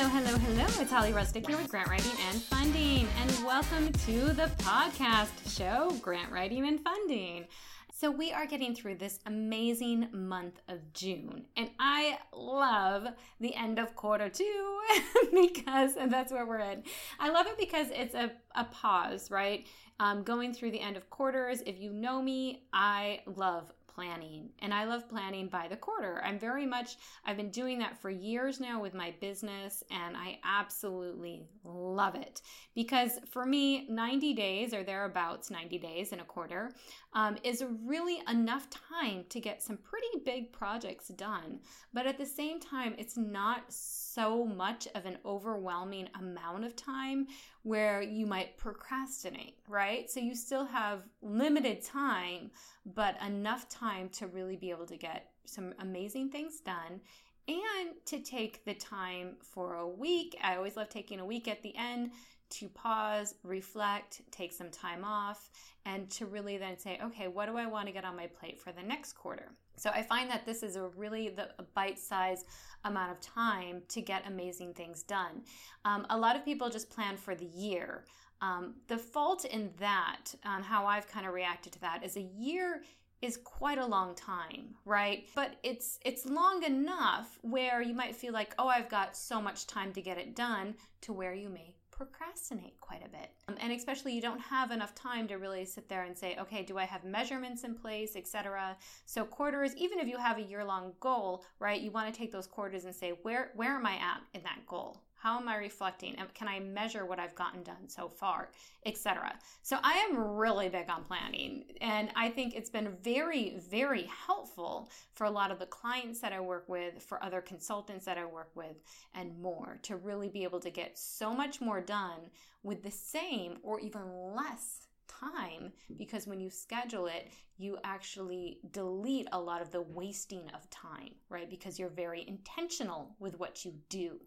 Hello, hello, hello. It's Holly Rustick here with Grant Writing and Funding, and welcome to the podcast show, Grant Writing and Funding. So, we are getting through this amazing month of June, and I love the end of quarter two because that's where we're in. I love it because it's a, a pause, right? Um, going through the end of quarters. If you know me, I love planning and I love planning by the quarter. I'm very much, I've been doing that for years now with my business and I absolutely love it because for me, 90 days or thereabouts, 90 days in a quarter um, is really enough time to get some pretty big projects done. But at the same time, it's not so much of an overwhelming amount of time where you might procrastinate, right? So you still have limited time, but enough time to really be able to get some amazing things done and to take the time for a week. I always love taking a week at the end to pause, reflect, take some time off, and to really then say, okay, what do I want to get on my plate for the next quarter? So I find that this is a really the bite-sized amount of time to get amazing things done. Um, a lot of people just plan for the year. Um, the fault in that, on how I've kind of reacted to that, is a year is quite a long time, right? But it's it's long enough where you might feel like, oh, I've got so much time to get it done, to where you may procrastinate quite a bit. Um, and especially you don't have enough time to really sit there and say, okay, do I have measurements in place, etc. So quarters, even if you have a year-long goal, right, you want to take those quarters and say, where where am I at in that goal? How am I reflecting? Can I measure what I've gotten done so far, etc. So I am really big on planning, and I think it's been very, very helpful for a lot of the clients that I work with, for other consultants that I work with, and more to really be able to get so much more done with the same or even less time because when you schedule it, you actually delete a lot of the wasting of time, right? Because you're very intentional with what you do.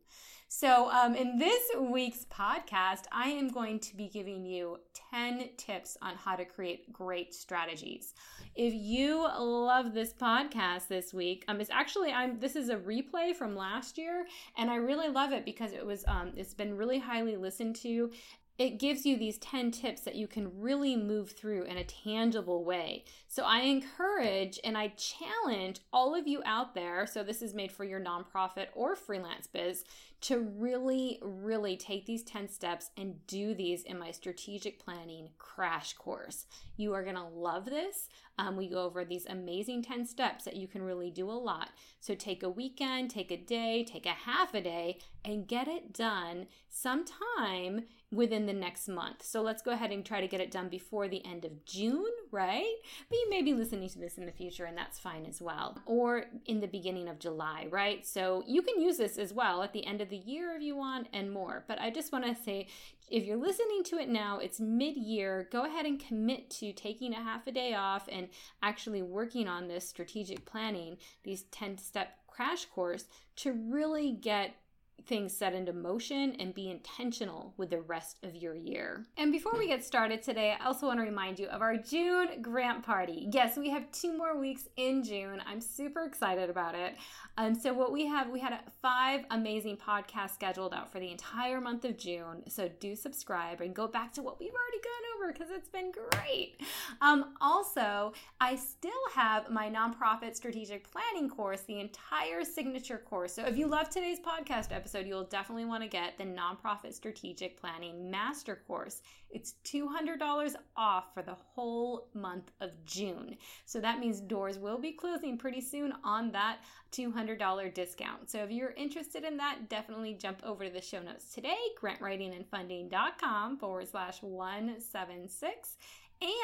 So, um, in this week's podcast, I am going to be giving you 10 tips on how to create great strategies. If you love this podcast this week, um, it's actually, I'm, this is a replay from last year, and I really love it because it was, um, it's been really highly listened to it gives you these 10 tips that you can really move through in a tangible way. So I encourage and I challenge all of you out there. So this is made for your nonprofit or freelance biz to really, really take these 10 steps and do these in my strategic planning crash course. You are to love this. Um, we go over these amazing 10 steps that you can really do a lot. So take a weekend, take a day, take a half a day, and get it done sometime within the next month. So let's go ahead and try to get it done before the end of June, right? But you may be listening to this in the future, and that's fine as well. Or in the beginning of July, right? So you can use this as well at the end of the year if you want and more. But I just want to say if you're listening to it now, it's mid year, go ahead and commit to taking a half a day off and actually working on this strategic planning, these 10 step crash course to really get things set into motion and be intentional with the rest of your year. And before we get started today, I also want to remind you of our June grant party. Yes, we have two more weeks in June. I'm super excited about it. And so what we have, we had five amazing podcasts scheduled out for the entire month of June. So do subscribe and go back to what we've already gone because it's been great. Um, also, I still have my nonprofit strategic planning course, the entire signature course. So if you love today's podcast episode, you'll definitely want to get the Nonprofit Strategic Planning Master Course. It's $200 off for the whole month of June. So that means doors will be closing pretty soon on that $200 discount. So if you're interested in that, definitely jump over to the show notes today, grantwritingandfunding.com forward slash 176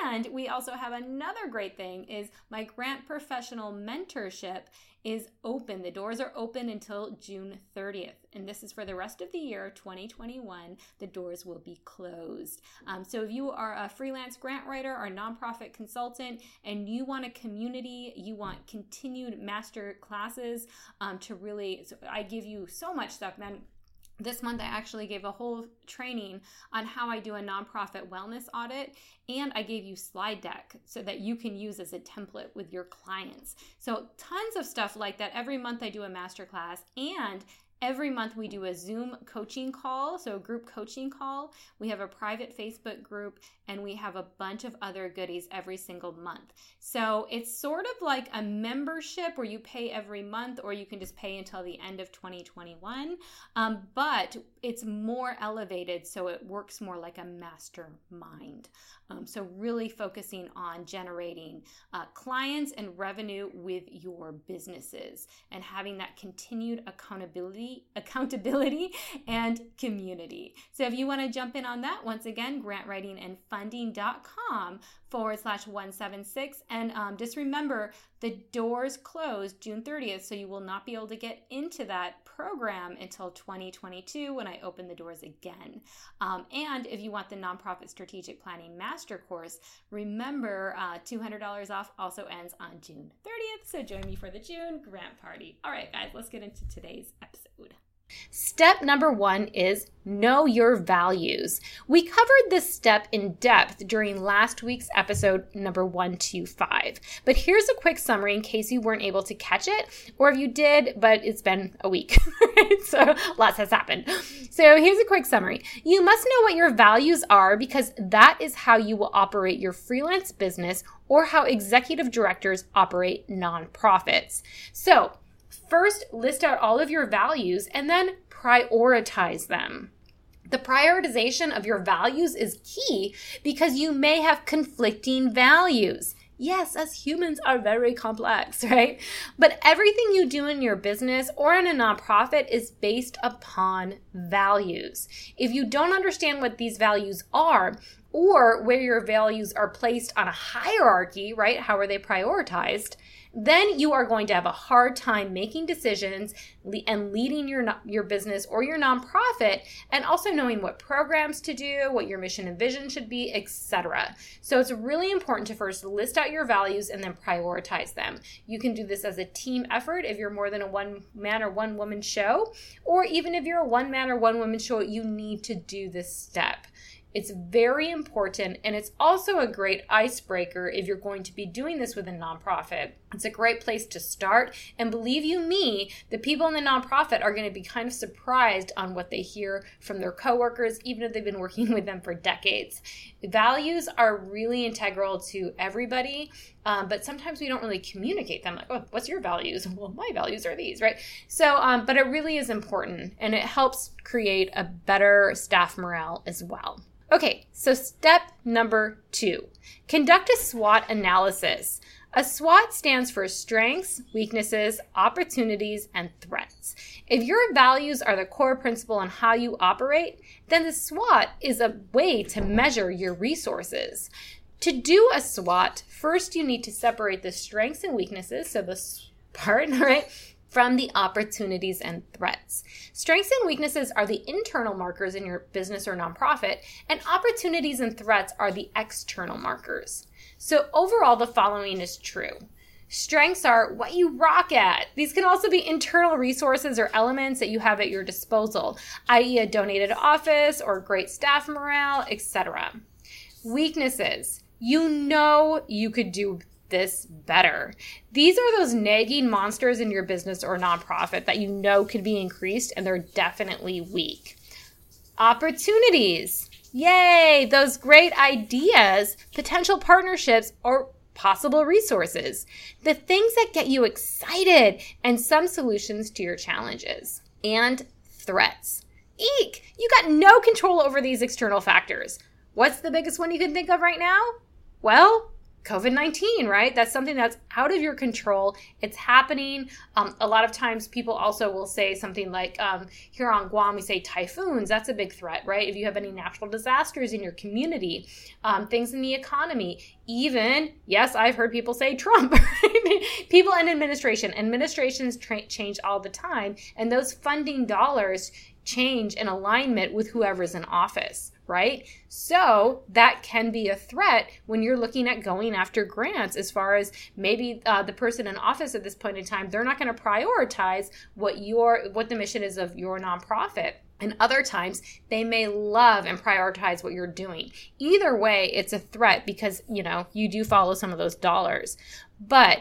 And we also have another great thing is my grant professional mentorship is open. The doors are open until June 30th. And this is for the rest of the year, 2021. The doors will be closed. Um, so if you are a freelance grant writer or nonprofit consultant and you want a community, you want continued master classes um, to really, so I give you so much stuff, man this month, I actually gave a whole training on how I do a nonprofit wellness audit, and I gave you slide deck so that you can use as a template with your clients. So, tons of stuff like that. Every month, I do a masterclass, and Every month, we do a Zoom coaching call, so a group coaching call. We have a private Facebook group, and we have a bunch of other goodies every single month. So it's sort of like a membership where you pay every month, or you can just pay until the end of 2021. Um, but it's more elevated, so it works more like a mastermind. Um, so, really focusing on generating uh, clients and revenue with your businesses and having that continued accountability, accountability and community. So, if you want to jump in on that, once again, grantwritingandfunding.com forward slash 176. And um, just remember the doors close June 30th, so you will not be able to get into that program until 2022 when I open the doors again. Um, and if you want the nonprofit strategic planning master course, remember uh, $200 off also ends on June 30th. So join me for the June grant party. All right, guys, let's get into today's episode. Step number one is know your values. We covered this step in depth during last week's episode number 125. But here's a quick summary in case you weren't able to catch it, or if you did, but it's been a week. so lots has happened. So here's a quick summary. You must know what your values are because that is how you will operate your freelance business or how executive directors operate nonprofits. So, First, list out all of your values and then prioritize them. The prioritization of your values is key because you may have conflicting values. Yes, as humans are very complex, right? But everything you do in your business or in a nonprofit is based upon values. If you don't understand what these values are, or where your values are placed on a hierarchy, right? How are they prioritized? Then you are going to have a hard time making decisions and leading your your business or your nonprofit and also knowing what programs to do, what your mission and vision should be, etc. So it's really important to first list out your values and then prioritize them. You can do this as a team effort if you're more than a one man or one woman show, or even if you're a one man or one woman show, you need to do this step. It's very important, and it's also a great icebreaker if you're going to be doing this with a nonprofit. It's a great place to start. And believe you me, the people in the nonprofit are going to be kind of surprised on what they hear from their coworkers, even if they've been working with them for decades. Values are really integral to everybody, um, but sometimes we don't really communicate them. Like, oh, what's your values? Well, my values are these, right? So, um, but it really is important, and it helps create a better staff morale as well. Okay, so step number two conduct a SWOT analysis. A SWOT stands for strengths, weaknesses, opportunities, and threats. If your values are the core principle on how you operate, then the SWOT is a way to measure your resources. To do a SWOT, first you need to separate the strengths and weaknesses, so the part, right, from the opportunities and threats. Strengths and weaknesses are the internal markers in your business or nonprofit, and opportunities and threats are the external markers. So, overall, the following is true. Strengths are what you rock at. These can also be internal resources or elements that you have at your disposal, i.e., a donated office or great staff morale, etc. Weaknesses. You know you could do this better. These are those nagging monsters in your business or nonprofit that you know could be increased and they're definitely weak. Opportunities. Yay, those great ideas, potential partnerships, or possible resources. The things that get you excited and some solutions to your challenges. And threats. Eek! You got no control over these external factors. What's the biggest one you can think of right now? Well, COVID 19, right? That's something that's out of your control. It's happening. Um, a lot of times, people also will say something like um, here on Guam, we say typhoons. That's a big threat, right? If you have any natural disasters in your community, um, things in the economy, even, yes, I've heard people say Trump, people in administration. Administrations tra- change all the time, and those funding dollars change in alignment with whoever's in office right? So that can be a threat when you're looking at going after grants, as far as maybe uh, the person in office at this point in time, they're not going to prioritize what your what the mission is of your nonprofit. And other times they may love and prioritize what you're doing. Either way, it's a threat because, you know, you do follow some of those dollars. But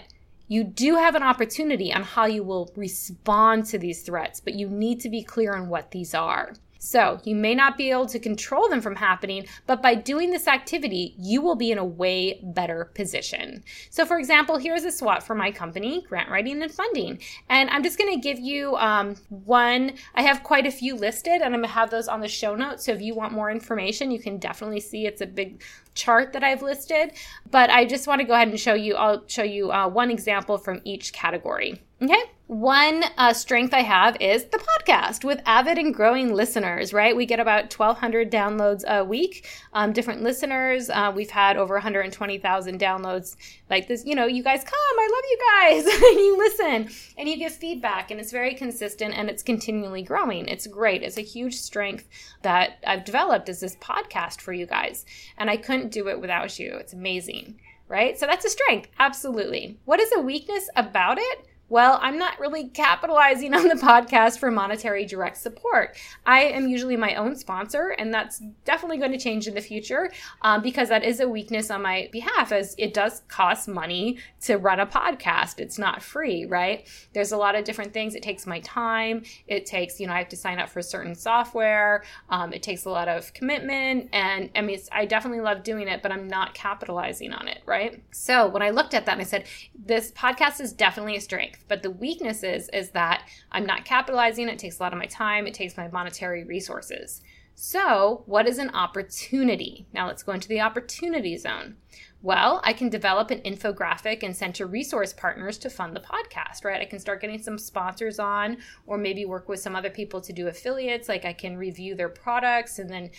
you do have an opportunity on how you will respond to these threats, but you need to be clear on what these are. So you may not be able to control them from happening, but by doing this activity, you will be in a way better position. So, for example, here's a SWOT for my company, Grant Writing and Funding. And I'm just going to give you um, one. I have quite a few listed, and I'm going to have those on the show notes. So if you want more information, you can definitely see it's a big chart that I've listed. But I just want to go ahead and show you, I'll show you uh, one example from each category. Okay. One uh, strength I have is the podcast with avid and growing listeners, right? We get about 1,200 downloads a week, um, different listeners. Uh, we've had over 120,000 downloads like this. You know, you guys come, I love you guys. and you listen and you give feedback, and it's very consistent and it's continually growing. It's great. It's a huge strength that I've developed is this podcast for you guys. And I couldn't do it without you. It's amazing, right? So that's a strength. Absolutely. What is a weakness about it? Well, I'm not really capitalizing on the podcast for monetary direct support. I am usually my own sponsor, and that's definitely going to change in the future um, because that is a weakness on my behalf, as it does cost money to run a podcast. It's not free, right? There's a lot of different things. It takes my time. It takes, you know, I have to sign up for certain software. Um, it takes a lot of commitment. And I mean, I definitely love doing it, but I'm not capitalizing on it, right? So when I looked at that and I said, this podcast is definitely a strength strength. But the weakness is, is that I'm not capitalizing. It takes a lot of my time. It takes my monetary resources. So, what is an opportunity? Now, let's go into the opportunity zone. Well, I can develop an infographic and send to resource partners to fund the podcast, right? I can start getting some sponsors on, or maybe work with some other people to do affiliates. Like I can review their products and then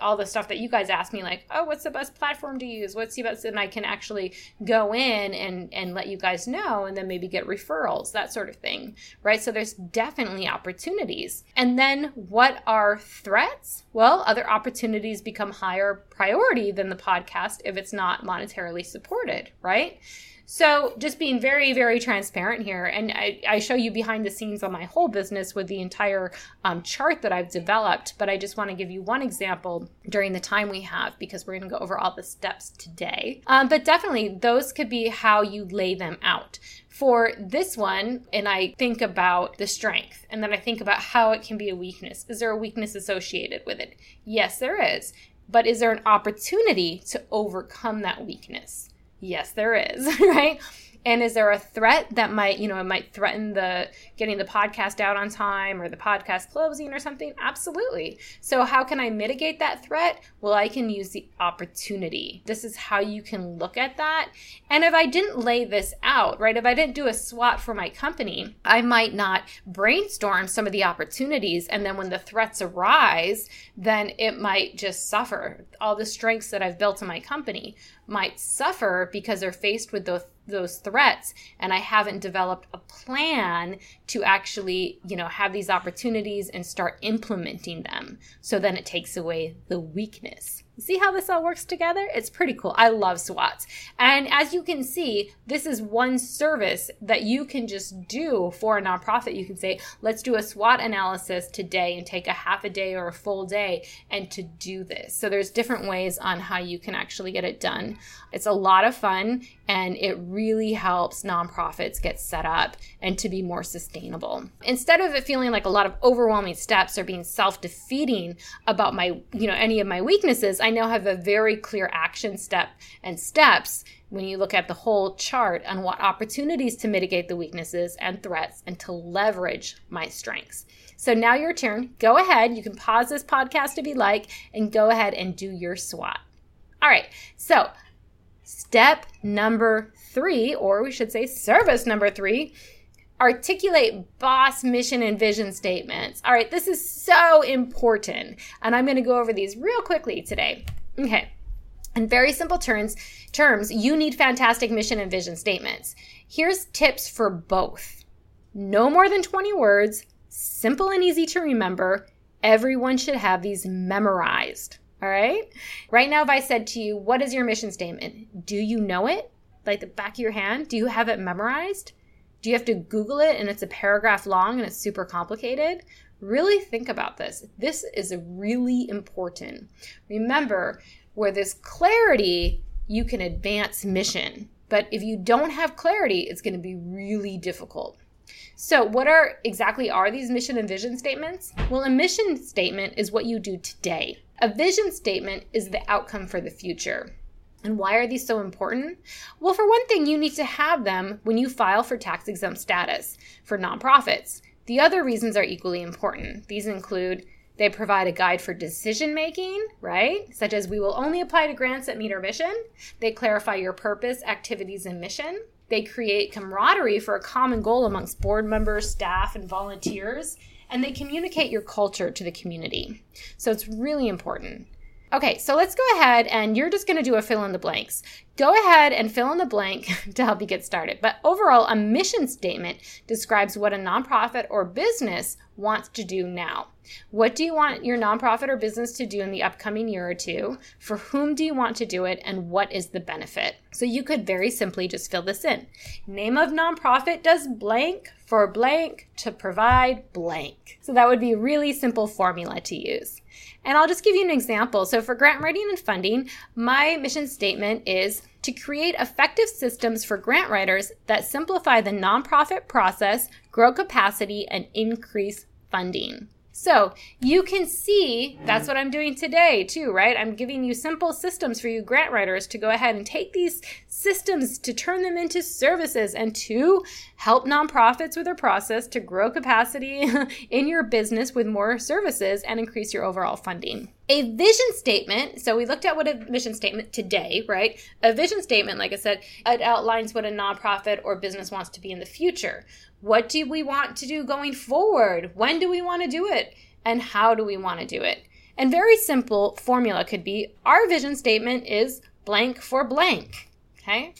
all the stuff that you guys ask me, like, oh, what's the best platform to use? What's the best? And I can actually go in and, and let you guys know and then maybe get referrals, that sort of thing, right? So there's definitely opportunities. And then what are threats? Well, other opportunities become higher priority than the podcast if it's not monetarily supported, right? So, just being very, very transparent here, and I, I, show you behind the scenes on my whole business with the entire um, chart that I've developed, but I just want to give you one example during the time we have because we're going to go over all the steps today. Um, but definitely, those could be how you lay them out. For this one, and I think about the strength, and then I think about how it can be a weakness. Is there a weakness associated with it? Yes, there is. But is there an opportunity to overcome that weakness? Yes, there is, right? And is there a threat that might, you know, it might threaten the getting the podcast out on time or the podcast closing or something? Absolutely. So how can I mitigate that threat? Well, I can use the opportunity. This is how you can look at that. And if I didn't lay this out, right? If I didn't do a SWOT for my company, I might not brainstorm some of the opportunities and then when the threats arise, then it might just suffer. All the strengths that I've built in my company might suffer because they're faced with those those threats and I haven't developed a plan to actually, you know, have these opportunities and start implementing them. So then it takes away the weakness. See how this all works together? It's pretty cool. I love SWOTs. And as you can see, this is one service that you can just do for a nonprofit. You can say, let's do a SWOT analysis today and take a half a day or a full day and to do this. So there's different ways on how you can actually get it done. It's a lot of fun and it really helps nonprofits get set up and to be more sustainable. Instead of it feeling like a lot of overwhelming steps or being self-defeating about my, you know, any of my weaknesses, I now have a very clear action step and steps when you look at the whole chart on what opportunities to mitigate the weaknesses and threats and to leverage my strengths. So now your turn. Go ahead. You can pause this podcast if you like and go ahead and do your SWOT. All right. So Step number three, or we should say service number three, articulate boss mission and vision statements. All right, this is so important, and I'm going to go over these real quickly today. Okay. In very simple terms, terms, you need fantastic mission and vision statements. Here's tips for both. No more than 20 words, simple and easy to remember. Everyone should have these memorized. All right? Right now, if I said to you, What is your mission statement? Do you know it? Like the back of your hand? Do you have it memorized? Do you have to Google it and it's a paragraph long and it's super complicated? Really think about this. This is really important. Remember, where there's clarity, you can advance mission. But if you don't have clarity, it's going to be really difficult. So, what are exactly are these mission and vision statements? Well, a mission statement is what you do today. A vision statement is the outcome for the future. And why are these so important? Well, for one thing, you need to have them when you file for tax exempt status for nonprofits. The other reasons are equally important. These include they provide a guide for decision making, right? Such as we will only apply to grants that meet our mission. They clarify your purpose, activities, and mission. They create camaraderie for a common goal amongst board members, staff, and volunteers. And they communicate your culture to the community. So it's really important. Okay, so let's go ahead and you're just going to do a fill in the blanks. Go ahead and fill in the blank to help you get started. But overall, a mission statement describes what a nonprofit or business wants to do now. What do you want your nonprofit or business to do in the upcoming year or two? For whom do you want to do it? And what is the benefit? So you could very simply just fill this in. Name of nonprofit does blank for blank to provide blank. So that would be a really simple formula to use. And I'll just give you an example. So for grant writing and funding, my mission statement is to create effective systems for grant writers that simplify the nonprofit process, grow capacity, and increase funding. So you can see that's what I'm doing today, too, right? I'm giving you simple systems for you grant writers to go ahead and take these systems to turn them into services and to help nonprofits with their process to grow capacity in your business with more services and increase your overall funding. A vision statement, so we looked at what a vision statement today, right? A vision statement, like I said, it outlines what a nonprofit or business wants to be in the future. What do we want to do going forward? When do we want to do it? And how do we want to do it? And very simple formula could be our vision statement is blank for blank. Okay.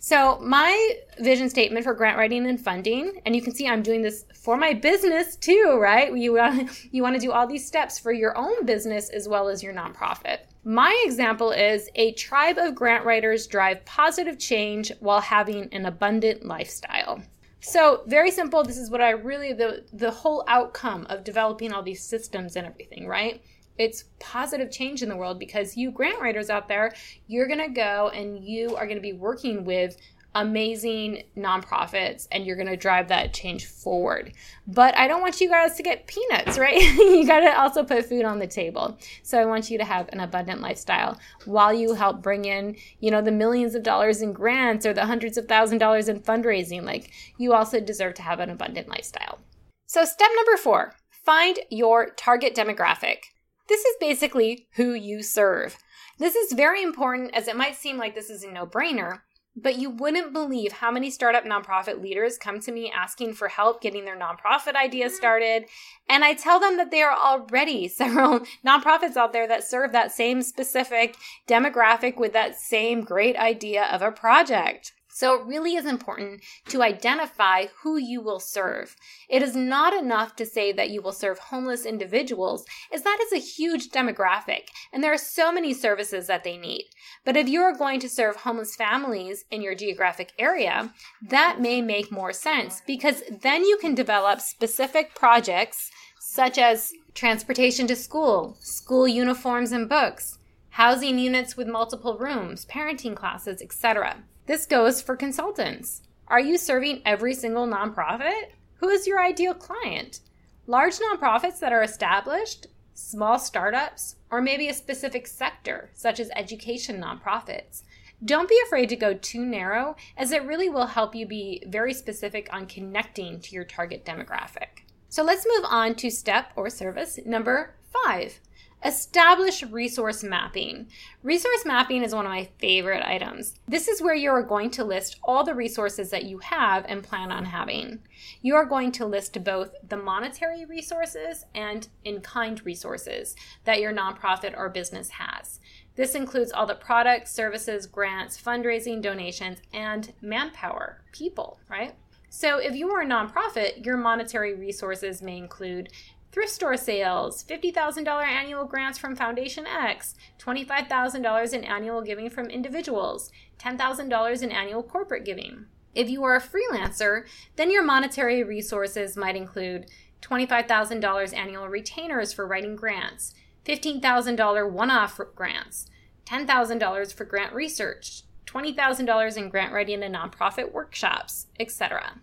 So my vision statement for grant writing and funding, and you can see I'm doing this for my business too, right? You want uh, you want to do all these steps for your own business as well as your nonprofit. My example is a tribe of grant writers drive positive change while having an abundant lifestyle. So very simple. This is what I really the the whole outcome of developing all these systems and everything, right? It's positive change in the world because you grant writers out there, you're going to go and you are going to be working with amazing nonprofits and you're going to drive that change forward. But I don't want you guys to get peanuts, right? you got to also put food on the table. So I want you to have an abundant lifestyle while you help bring in, you know, the millions of dollars in grants or the hundreds of thousand dollars in fundraising. Like you also deserve to have an abundant lifestyle. So step number 4, find your target demographic. This is basically who you serve. This is very important as it might seem like this is a no brainer, but you wouldn't believe how many startup nonprofit leaders come to me asking for help getting their nonprofit ideas mm-hmm. started. And I tell them that there are already several nonprofits out there that serve that same specific demographic with that same great idea of a project. So it really is important to identify who you will serve. It is not enough to say that you will serve homeless individuals, as that is a huge demographic, and there are so many services that they need. But if you are going to serve homeless families in your geographic area, that may make more sense because then you can develop specific projects such as transportation to school, school uniforms and books, housing units with multiple rooms, parenting classes, etc. This goes for consultants. Are you serving every single nonprofit? Who is your ideal client? Large nonprofits that are established, small startups, or maybe a specific sector, such as education nonprofits. Don't be afraid to go too narrow, as it really will help you be very specific on connecting to your target demographic. So let's move on to step or service number five Establish resource mapping. Resource mapping is one of my favorite items. This is where you are going to list all the resources that you have and plan on having. You are going to list both the monetary resources and in kind resources that your nonprofit or business has. This includes all the products, services, grants, fundraising, donations, and manpower, people, right? So, if you are a nonprofit, your monetary resources may include thrift store sales, $50,000 annual grants from Foundation X, $25,000 in annual giving from individuals, $10,000 in annual corporate giving. If you are a freelancer, then your monetary resources might include $25,000 annual retainers for writing grants, $15,000 one off grants, $10,000 for grant research, $20,000 in grant writing and nonprofit workshops, etc.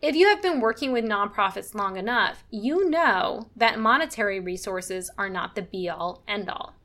If you have been working with nonprofits long enough, you know that monetary resources are not the be all end all.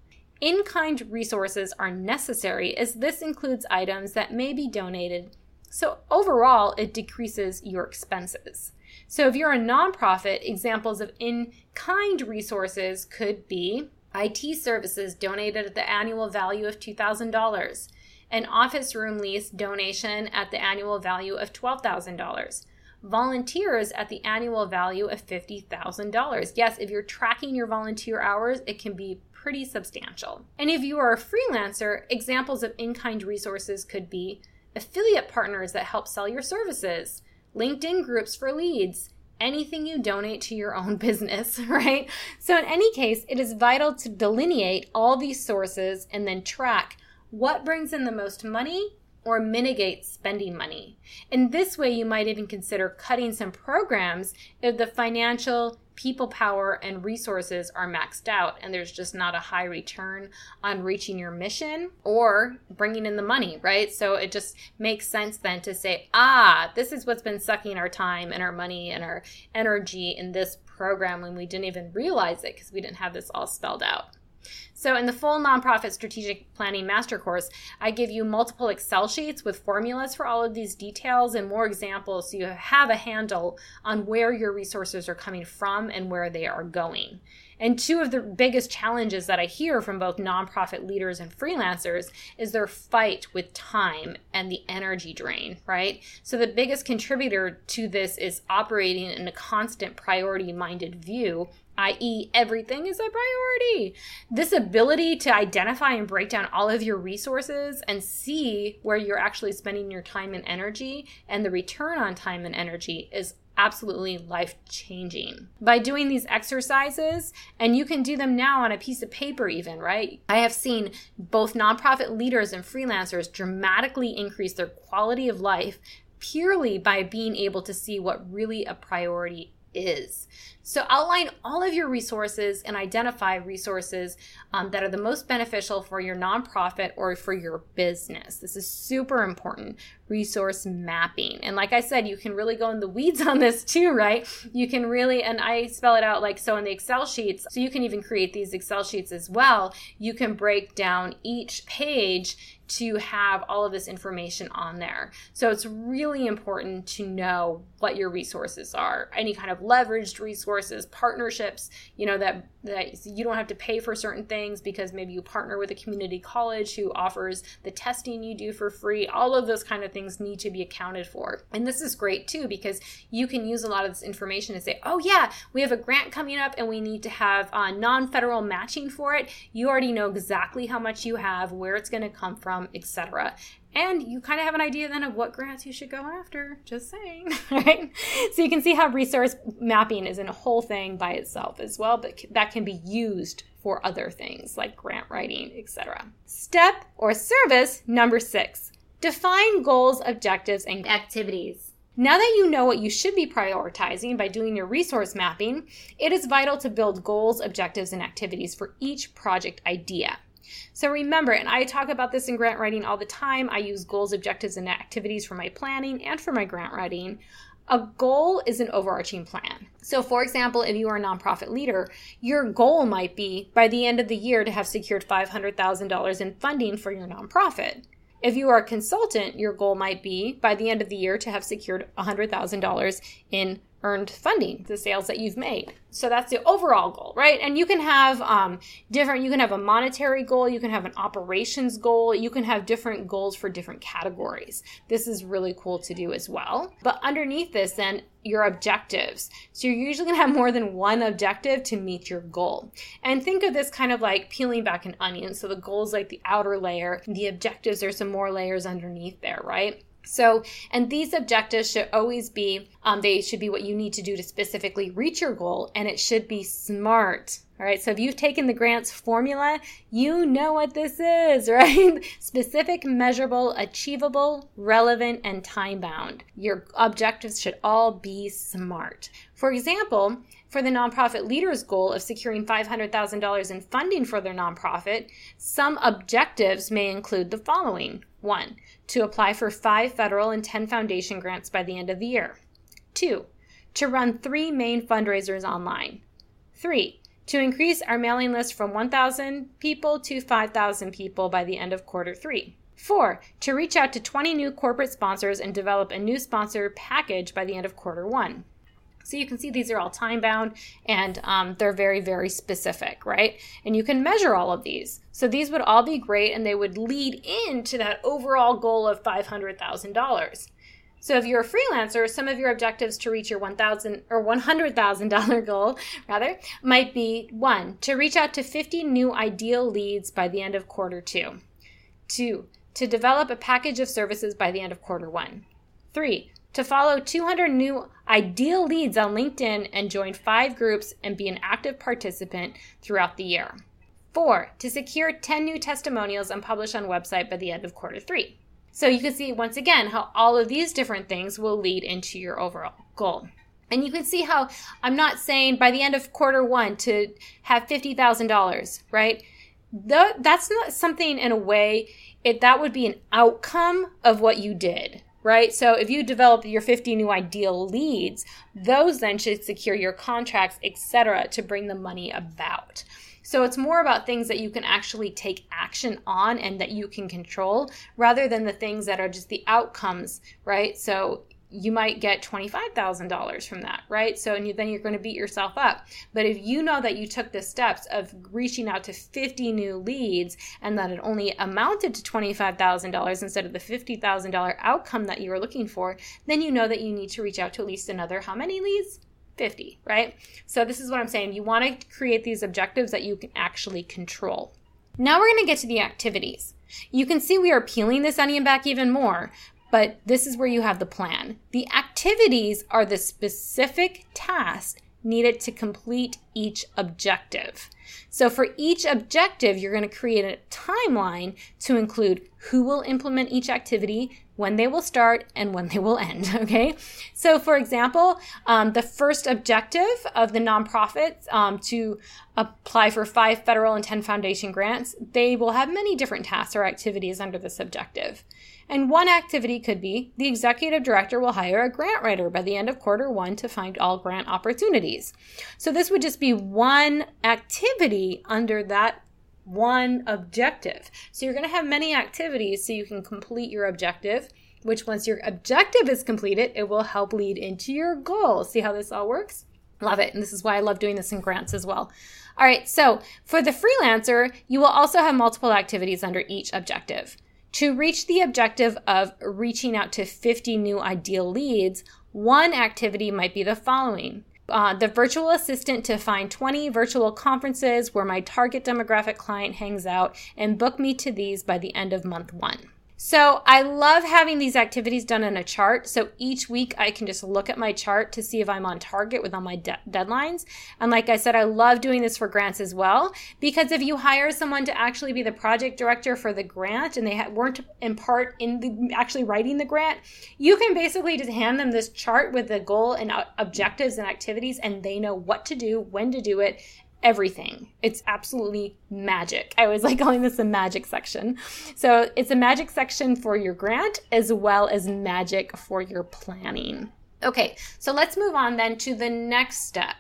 In kind resources are necessary as this includes items that may be donated, so overall it decreases your expenses. So if you're a nonprofit, examples of in kind resources could be IT services donated at the annual value of $2,000, an office room lease donation at the annual value of $12,000 volunteers at the annual value of $50,000. Yes, if you're tracking your volunteer hours, it can be pretty substantial. And if you are a freelancer, examples of in kind resources could be affiliate partners that help sell your services, LinkedIn groups for leads, anything you donate to your own business, right? So, in any case, it is vital to delineate all these sources and then track what brings in the most money or mitigate spending money. In this way, you might even consider cutting some programs if the financial, people power, and resources are maxed out and there's just not a high return on reaching your mission or bringing in the money, right? So it just makes sense then to say, ah, this is what's been sucking our time and our money and our energy in this program when we didn't even realize it because we didn't have this all spelled out. So, in the full nonprofit strategic planning master course, I give you multiple Excel sheets with formulas for all of these details and more examples so you have a handle on where your resources are coming from and where they are going. And two of the biggest challenges that I hear from both nonprofit leaders and freelancers is their fight with time and the energy drain, right? So the biggest contributor to this is operating in a constant priority minded view i.e., everything is a priority. This ability to identify and break down all of your resources and see where you're actually spending your time and energy and the return on time and energy is absolutely life changing. By doing these exercises, and you can do them now on a piece of paper, even, right? I have seen both nonprofit leaders and freelancers dramatically increase their quality of life purely by being able to see what really a priority is. So, outline all of your resources and identify resources um, that are the most beneficial for your nonprofit or for your business. This is super important resource mapping. And like I said, you can really go in the weeds on this too, right? You can really, and I spell it out like so in the Excel sheets. So, you can even create these Excel sheets as well. You can break down each page to have all of this information on there. So it's really important to know what your resources are. Any kind of leveraged resources, partnerships, you know that that you don't have to pay for certain things because maybe you partner with a community college who offers the testing you do for free. All of those kind of things need to be accounted for. And this is great too because you can use a lot of this information to say, "Oh yeah, we have a grant coming up and we need to have uh, non-federal matching for it." You already know exactly how much you have, where it's going to come from, etc and you kind of have an idea then of what grants you should go after. Just saying right? So you can see how resource mapping is in a whole thing by itself as well but that can be used for other things like grant writing etc step or service number six define goals objectives and activities. Now that you know what you should be prioritizing by doing your resource mapping, it is vital to build goals, objectives, and activities for each project idea. So remember, and I talk about this in grant writing all the time, I use goals, objectives, and activities for my planning and for my grant writing. A goal is an overarching plan. So, for example, if you are a nonprofit leader, your goal might be by the end of the year to have secured $500,000 in funding for your nonprofit. If you are a consultant, your goal might be by the end of the year to have secured $100,000 in earned funding, the sales that you've made. So that's the overall goal, right? And you can have um, different, you can have a monetary goal, you can have an operations goal, you can have different goals for different categories. This is really cool to do as well. But underneath this, then, your objectives. So you're usually to have more than one objective to meet your goal. And think of this kind of like peeling back an onion. So the goal is like the outer layer, the objectives, there's some more layers underneath there, right? So, and these objectives should always be, um, they should be what you need to do to specifically reach your goal, and it should be smart. All right. So if you've taken the grants formula, you know what this is, right? Specific, measurable, achievable, relevant, and time bound. Your objectives should all be smart. For example, for the nonprofit leader's goal of securing $500,000 in funding for their nonprofit, some objectives may include the following one, to apply for five federal and 10 foundation grants by the end of the year. Two, to run three main fundraisers online. Three, to increase our mailing list from 1,000 people to 5,000 people by the end of quarter three. Four, to reach out to 20 new corporate sponsors and develop a new sponsor package by the end of quarter one. So you can see these are all time bound and um, they're very, very specific, right? And you can measure all of these. So these would all be great and they would lead into that overall goal of $500,000. So if you're a freelancer, some of your objectives to reach your 1000 or $100,000 goal rather might be one, to reach out to 50 new ideal leads by the end of quarter 2. 2, to develop a package of services by the end of quarter 1. 3, to follow 200 new ideal leads on LinkedIn and join five groups and be an active participant throughout the year. Four, to secure 10 new testimonials and publish on website by the end of quarter three. So you can see once again how all of these different things will lead into your overall goal. And you can see how I'm not saying by the end of quarter one to have $50,000, right? That's not something in a way, it, that would be an outcome of what you did right? So if you develop your 50 new ideal leads, those then should secure your contracts, etc., to bring the money about. So it's more about things that you can actually take action on and that you can control rather than the things that are just the outcomes, right? So you might get $25,000 from that, right? So and you, then you're going to beat yourself up. But if you know that you took the steps of reaching out to 50 new leads and that it only amounted to $25,000 instead of the $50,000 outcome that you were looking for, then you know that you need to reach out to at least another how many leads? 50, right? So this is what I'm saying. You want to create these objectives that you can actually control. Now we're going to get to the activities. You can see we are peeling this onion back even more but this is where you have the plan. The activities are the specific tasks needed to complete each objective. So for each objective, you're going to create a timeline to include who will implement each activity, when they will start, and when they will end. Okay. So for example, um, the first objective of the nonprofits um, to apply for five federal and 10 foundation grants, they will have many different tasks or activities under this objective. And one activity could be the executive director will hire a grant writer by the end of quarter one to find all grant opportunities. So this would just be one activity under that one objective. So you're going to have many activities so you can complete your objective, which once your objective is completed, it will help lead into your goal. See how this all works? Love it. And this is why I love doing this in grants as well. All right. So for the freelancer, you will also have multiple activities under each objective. To reach the objective of reaching out to 50 new ideal leads, one activity might be the following. Uh, the virtual assistant to find 20 virtual conferences where my target demographic client hangs out and book me to these by the end of month one. So I love having these activities done in a chart. So each week I can just look at my chart to see if I'm on target with all my de- deadlines. And like I said, I love doing this for grants as well because if you hire someone to actually be the project director for the grant and they ha- weren't in part in the actually writing the grant, you can basically just hand them this chart with the goal and uh, objectives and activities and they know what to do, when to do it, everything. It's absolutely magic. I always like calling this a magic section. So it's a magic section for your grant as well as magic for your planning. Okay, so let's move on then to the next step.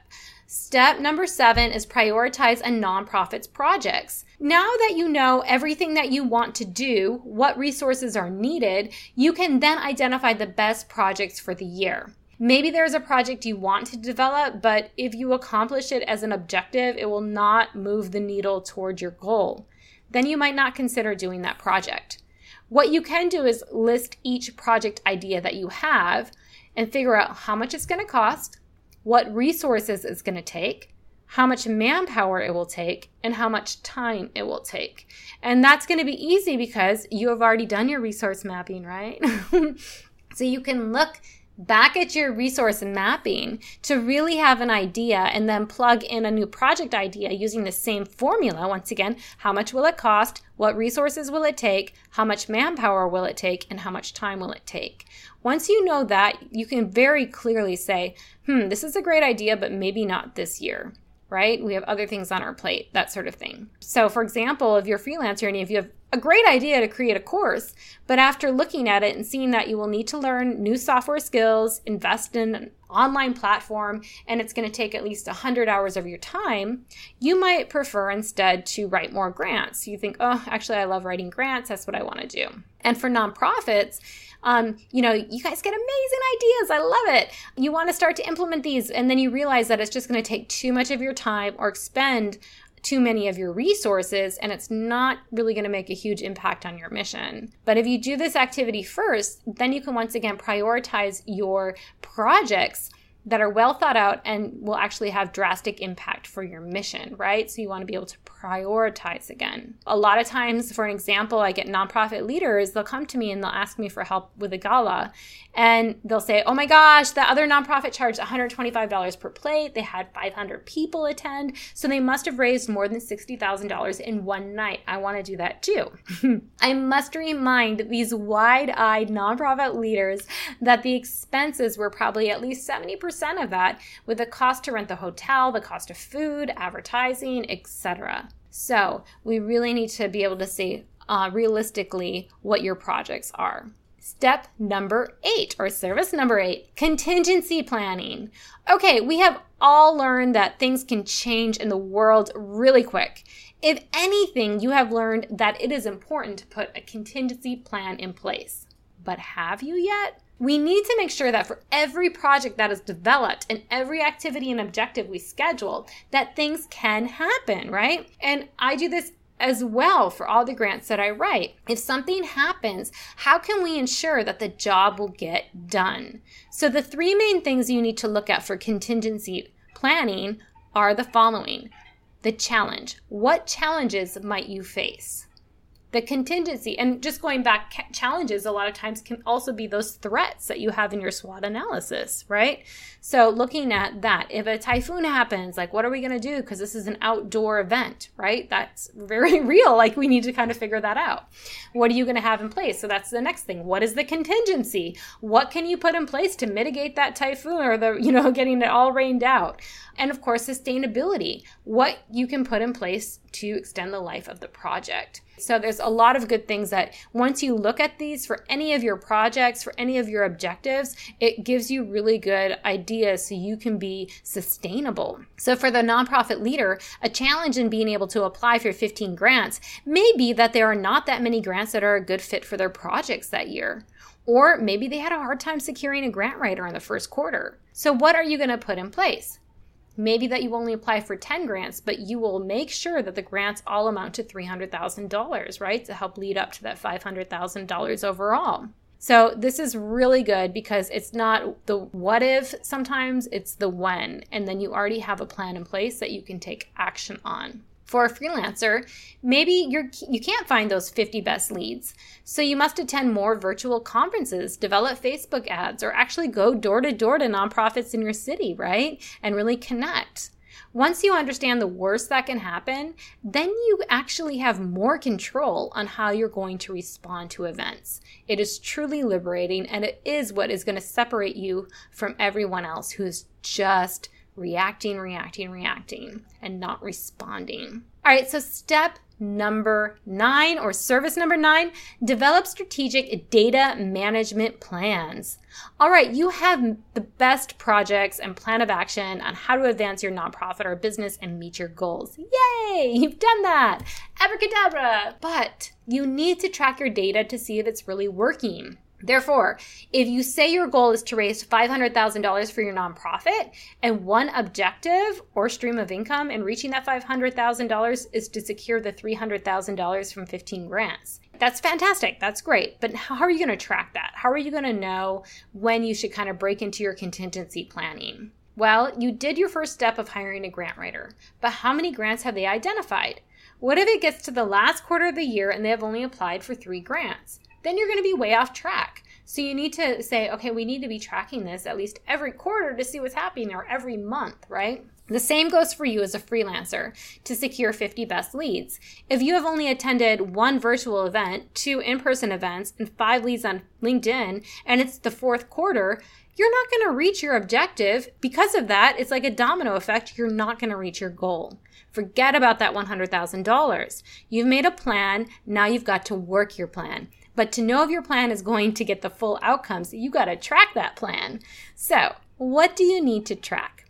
Step number seven is prioritize a nonprofit's projects. Now that you know everything that you want to do, what resources are needed, you can then identify the best projects for the year. Maybe there's a project you want to develop, but if you accomplish it as an objective, it will not move the needle toward your goal. Then you might not consider doing that project. What you can do is list each project idea that you have and figure out how much it's going to cost, what resources it's going to take, how much manpower it will take, and how much time it will take. And that's going to be easy because you have already done your resource mapping, right? so you can look back at your resource mapping to really have an idea and then plug in a new project idea using the same formula. Once again, how much will it cost? What resources will it take? How much manpower will it take? And how much time will it take? Once you know that, you can very clearly say, hmm, this is a great idea, but maybe not this year right? We have other things on our plate, that sort of thing. So, for example, if you're a freelancer and if you have a great idea to create a course, but after looking at it and seeing that you will need to learn new software skills, invest in an online platform, and it's going to take at least 100 hours of your time, you might prefer instead to write more grants. You think, oh, actually, I love writing grants. That's what I want to do. And for nonprofits, um, you know, you guys get amazing ideas. I love it. You want to start to implement these, and then you realize that it's just going to take too much of your time or expend too many of your resources and it's not really going to make a huge impact on your mission. But if you do this activity first, then you can once again prioritize your projects that are well thought out and will actually have drastic impact for your mission, right? So you want to be able to prioritize again. A lot of times, for an example, I get nonprofit leaders, they'll come to me and they'll ask me for help with a gala. And they'll say, oh my gosh, the other nonprofit charged $125 per plate. They had 500 people attend. So they must have raised more than $60,000 in one night. I want to do that too. I must remind these wide eyed nonprofit leaders that the expenses were probably at least 70% of that, with the cost to rent the hotel, the cost of food, advertising, etc. So we really need to be able to say uh, realistically what your projects are. Step number eight, or service number eight, contingency planning. Okay, we have all learned that things can change in the world really quick. If anything, you have learned that it is important to put a contingency plan in place. But have you yet? We need to make sure that for every project that is developed and every activity and objective we schedule, that things can happen, right? And I do this as well for all the grants that I write. If something happens, how can we ensure that the job will get done? So, the three main things you need to look at for contingency planning are the following the challenge. What challenges might you face? The contingency and just going back challenges a lot of times can also be those threats that you have in your SWOT analysis, right? So looking at that, if a typhoon happens, like what are we going to do because this is an outdoor event, right? That's very real. Like we need to kind of figure that out. What are you going to have in place? So that's the next thing. What is the contingency? What can you put in place to mitigate that typhoon or the, you know, getting it all rained out? And of course, sustainability, what you can put in place to extend the life of the project. So there's a lot of good things that once you look at these for any of your projects, for any of your objectives, it gives you really good ideas so you can be sustainable. So for the nonprofit leader, a challenge in being able to apply for 15 grants may be that there are not that many grants that are a good fit for their projects that year. Or maybe they had a hard time securing a grant writer in the first quarter. So, what are you going to put in place? Maybe that you only apply for 10 grants, but you will make sure that the grants all amount to $300,000, right? To help lead up to that $500,000 overall. So this is really good because it's not the what if sometimes, it's the when. And then you already have a plan in place that you can take action on for a freelancer, maybe you're you can't find those 50 best leads. So you must attend more virtual conferences, develop Facebook ads, or actually go door to door to nonprofits in your city, right? And really connect. Once you understand the worst that can happen, then you actually have more control on how you're going to respond to events. It is truly liberating and it is what is going to separate you from everyone else who's just reacting, reacting, reacting, and not responding. All right, so step number nine or service number nine develop strategic data management plans. All right, you have the best projects and plan of action on how to advance your nonprofit or business and meet your goals. Yay, you've done that! Abracadabra! But you need to track your data to see if it's really working. Therefore, if you say your goal is to raise $500,000 for your nonprofit and one objective or stream of income in reaching that $500,000 is to secure the $300,000 from 15 grants, that's fantastic. That's great. But how are you going to track that? How are you going to know when you should kind of break into your contingency planning? Well, you did your first step of hiring a grant writer, but how many grants have they identified? What if it gets to the last quarter of the year and they have only applied for three grants? Then you're going to be way off track. So you need to say, okay, we need to be tracking this at least every quarter to see what's happening or every month, right? The same goes for you as a freelancer to secure 50 best leads. If you have only attended one virtual event, two in person events, and five leads on LinkedIn, and it's the fourth quarter, you're not going to reach your objective. Because of that, it's like a domino effect. You're not going to reach your goal. Forget about that $100,000. You've made a plan. Now you've got to work your plan. But to know if your plan is going to get the full outcomes, you got to track that plan. So, what do you need to track?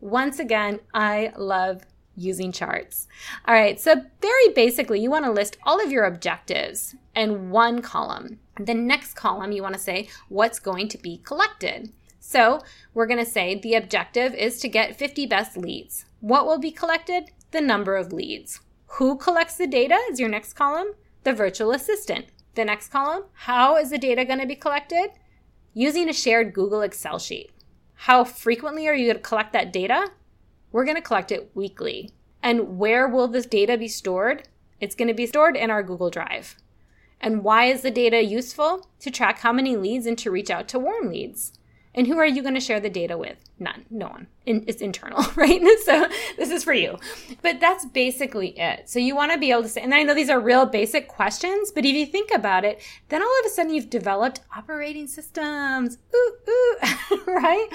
Once again, I love using charts. All right, so very basically, you want to list all of your objectives in one column. The next column, you want to say what's going to be collected. So we're going to say the objective is to get 50 best leads. What will be collected? The number of leads. Who collects the data is your next column? The virtual assistant. The next column, how is the data going to be collected? Using a shared Google Excel sheet. How frequently are you going to collect that data? We're going to collect it weekly. And where will this data be stored? It's going to be stored in our Google Drive. And why is the data useful? To track how many leads and to reach out to warm leads. And who are you going to share the data with? None. No one. It's internal, right? So this is for you. But that's basically it. So you want to be able to say, and I know these are real basic questions, but if you think about it, then all of a sudden you've developed operating systems. Ooh, ooh, right?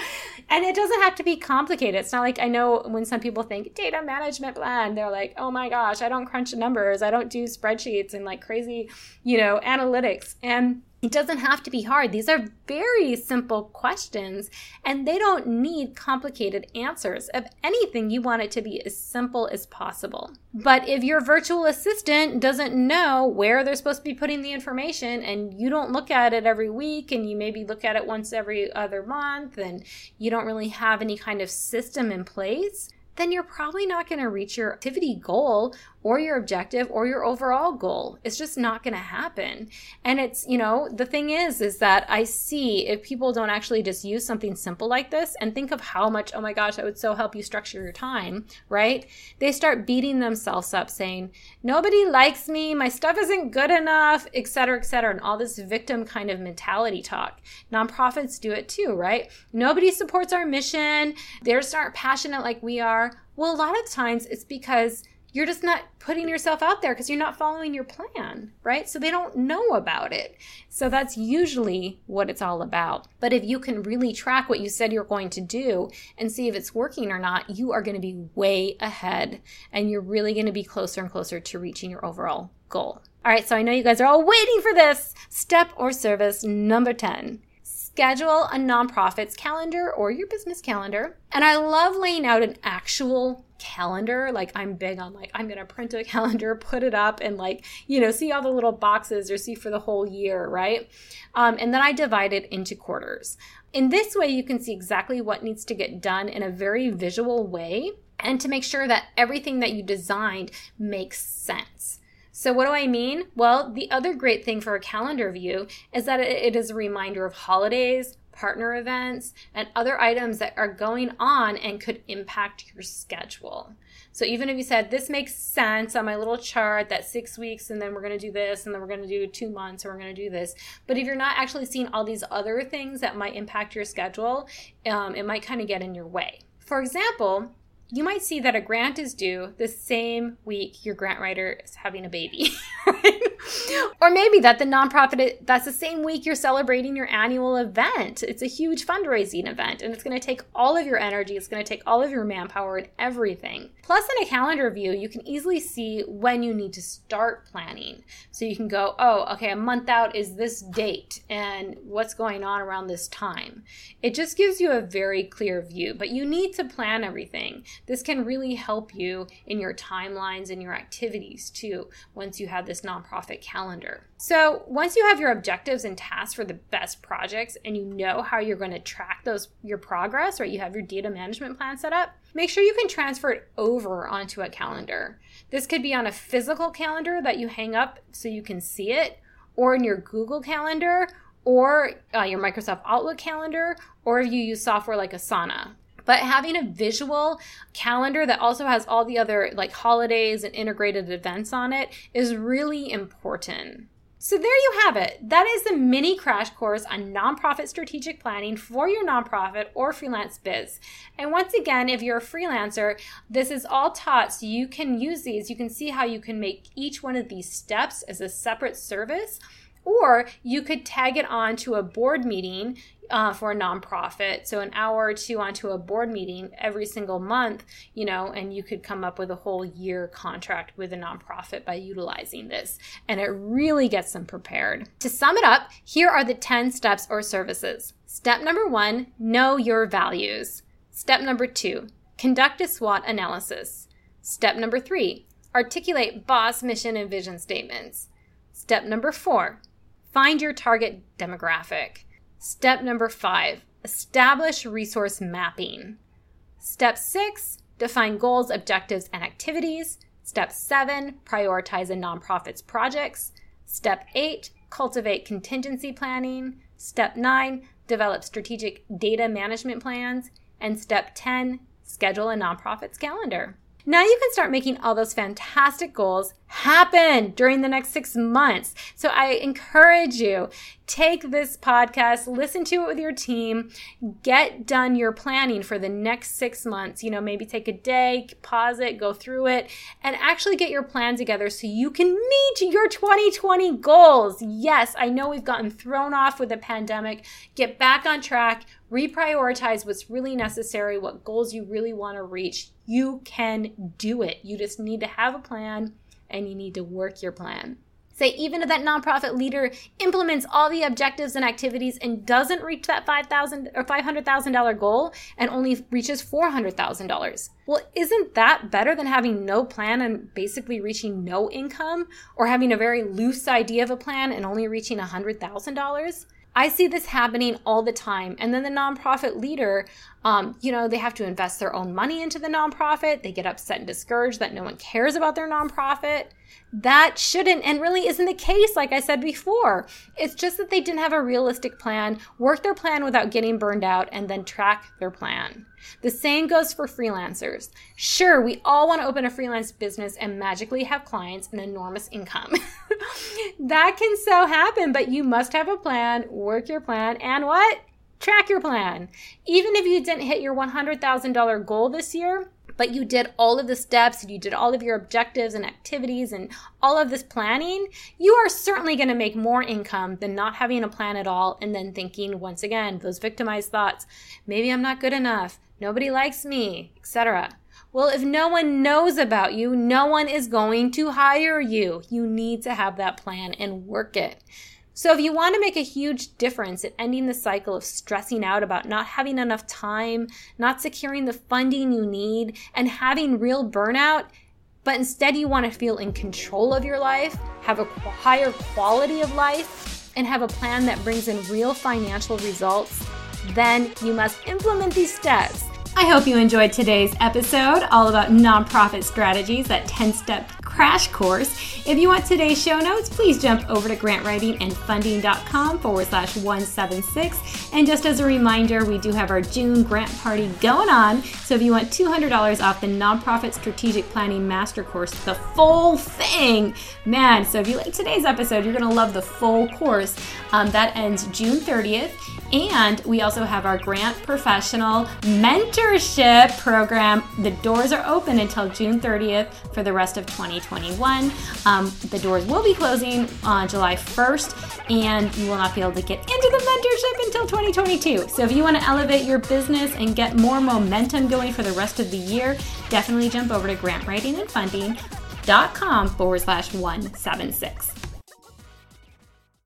And it doesn't have to be complicated. It's not like I know when some people think data management plan, they're like, oh my gosh, I don't crunch numbers. I don't do spreadsheets and like crazy, you know, analytics. And it doesn't have to be hard. These are very simple questions and they don't need complicated answers. If anything, you want it to be as simple as possible. But if your virtual assistant doesn't know where they're supposed to be putting the information and you don't look at it every week and you maybe look at it once every other month and you don't really have any kind of system in place, then you're probably not going to reach your activity goal or your objective or your overall goal. It's just not going to happen. And it's, you know, the thing is, is that I see if people don't actually just use something simple like this and think of how much, oh my gosh, that would so help you structure your time, right? They start beating themselves up saying, nobody likes me, my stuff isn't good enough, et cetera, et cetera. And all this victim kind of mentality talk. Nonprofits do it too, right? Nobody supports our mission. They're not passionate like we are. Well, a lot of times it's because you're just not putting yourself out there because you're not following your plan, right? So they don't know about it. So that's usually what it's all about. But if you can really track what you said you're going to do and see if it's working or not, you are going to be way ahead and you're really going to be closer and closer to reaching your overall goal. All right, so I know you guys are all waiting for this. Step or service number 10 schedule a nonprofit's calendar or your business calendar. And I love laying out an actual calendar. Like I'm big on like I'm gonna print a calendar, put it up, and like you know see all the little boxes or see for the whole year, right? Um, and then I divide it into quarters. In this way, you can see exactly what needs to get done in a very visual way, and to make sure that everything that you designed makes sense. So, what do I mean? Well, the other great thing for a calendar view is that it is a reminder of holidays, partner events, and other items that are going on and could impact your schedule. So, even if you said this makes sense on my little chart that six weeks and then we're going to do this and then we're going to do two months and we're going to do this, but if you're not actually seeing all these other things that might impact your schedule, um, it might kind of get in your way. For example, you might see that a grant is due the same week your grant writer is having a baby. or maybe that the nonprofit that's the same week you're celebrating your annual event. It's a huge fundraising event and it's going to take all of your energy, it's going to take all of your manpower and everything. Plus in a calendar view, you can easily see when you need to start planning. So you can go, "Oh, okay, a month out is this date and what's going on around this time." It just gives you a very clear view, but you need to plan everything. This can really help you in your timelines and your activities too once you have this nonprofit calendar. So, once you have your objectives and tasks for the best projects and you know how you're going to track those your progress, right? you have your data management plan set up, make sure you can transfer it over onto a calendar. This could be on a physical calendar that you hang up so you can see it, or in your Google Calendar, or uh, your Microsoft Outlook calendar, or if you use software like Asana. But having a visual calendar that also has all the other like holidays and integrated events on it is really important. So there you have it. That is the mini crash course on nonprofit strategic planning for your nonprofit or freelance biz. And once again, if you're a freelancer, this is all taught so you can use these. You can see how you can make each one of these steps as a separate service or you could tag it on to a board meeting uh, for a nonprofit. So an hour or two onto a board meeting every single month, you know, and you could come up with a whole year contract with a nonprofit by utilizing this. And it really gets them prepared. To sum it up, here are the 10 steps or services. Step number one, know your values. Step number two, conduct a SWOT analysis. Step number three, articulate boss mission and vision statements. Step number four, find your target demographic. Step number five, establish resource mapping. Step six, define goals, objectives, and activities. Step seven, prioritize a nonprofit's projects. Step eight, cultivate contingency planning. Step nine, develop strategic data management plans. And step 10, schedule a nonprofit's calendar. Now you can start making all those fantastic goals happen during the next six months. So I encourage you, take this podcast, listen to it with your team, get done your planning for the next six months. You know, maybe take a day, pause it, go through it, and actually get your plan together so you can meet your 2020 goals. Yes, I know we've gotten thrown off with the pandemic. Get back on track, reprioritize what's really necessary, what goals you really want to reach. You can do it. You just need to have a plan and you need to work your plan. Say, even if that nonprofit leader implements all the objectives and activities and doesn't reach that 5,000 or $500,000 goal and only reaches $400,000. Well, isn't that better than having no plan and basically reaching no income or having a very loose idea of a plan and only reaching $100,000? I see this happening all the time. And then the nonprofit leader, um, you know, they have to invest their own money into the nonprofit. They get upset and discouraged that no one cares about their nonprofit. That shouldn't and really isn't the case, like I said before. It's just that they didn't have a realistic plan, work their plan without getting burned out, and then track their plan. The same goes for freelancers. Sure, we all want to open a freelance business and magically have clients and enormous income. that can so happen, but you must have a plan, work your plan, and what? Track your plan. Even if you didn't hit your $100,000 goal this year, but you did all of the steps and you did all of your objectives and activities and all of this planning, you are certainly going to make more income than not having a plan at all and then thinking once again those victimized thoughts, maybe I'm not good enough, nobody likes me, etc. Well, if no one knows about you, no one is going to hire you. You need to have that plan and work it. So, if you want to make a huge difference at ending the cycle of stressing out about not having enough time, not securing the funding you need, and having real burnout, but instead you want to feel in control of your life, have a higher quality of life, and have a plan that brings in real financial results, then you must implement these steps. I hope you enjoyed today's episode all about nonprofit strategies, that 10 step crash course. If you want today's show notes, please jump over to grantwritingandfunding.com forward slash 176. And just as a reminder, we do have our June grant party going on. So if you want $200 off the Nonprofit Strategic Planning Master Course, the full thing, man. So if you like today's episode, you're going to love the full course. Um, that ends June 30th. And we also have our Grant Professional Mentorship Program. The doors are open until June 30th for the rest of 2021. Um, the doors will be closing on July 1st, and you will not be able to get into the mentorship until 2022. So if you want to elevate your business and get more momentum going for the rest of the year, definitely jump over to grantwritingandfunding.com forward slash 176.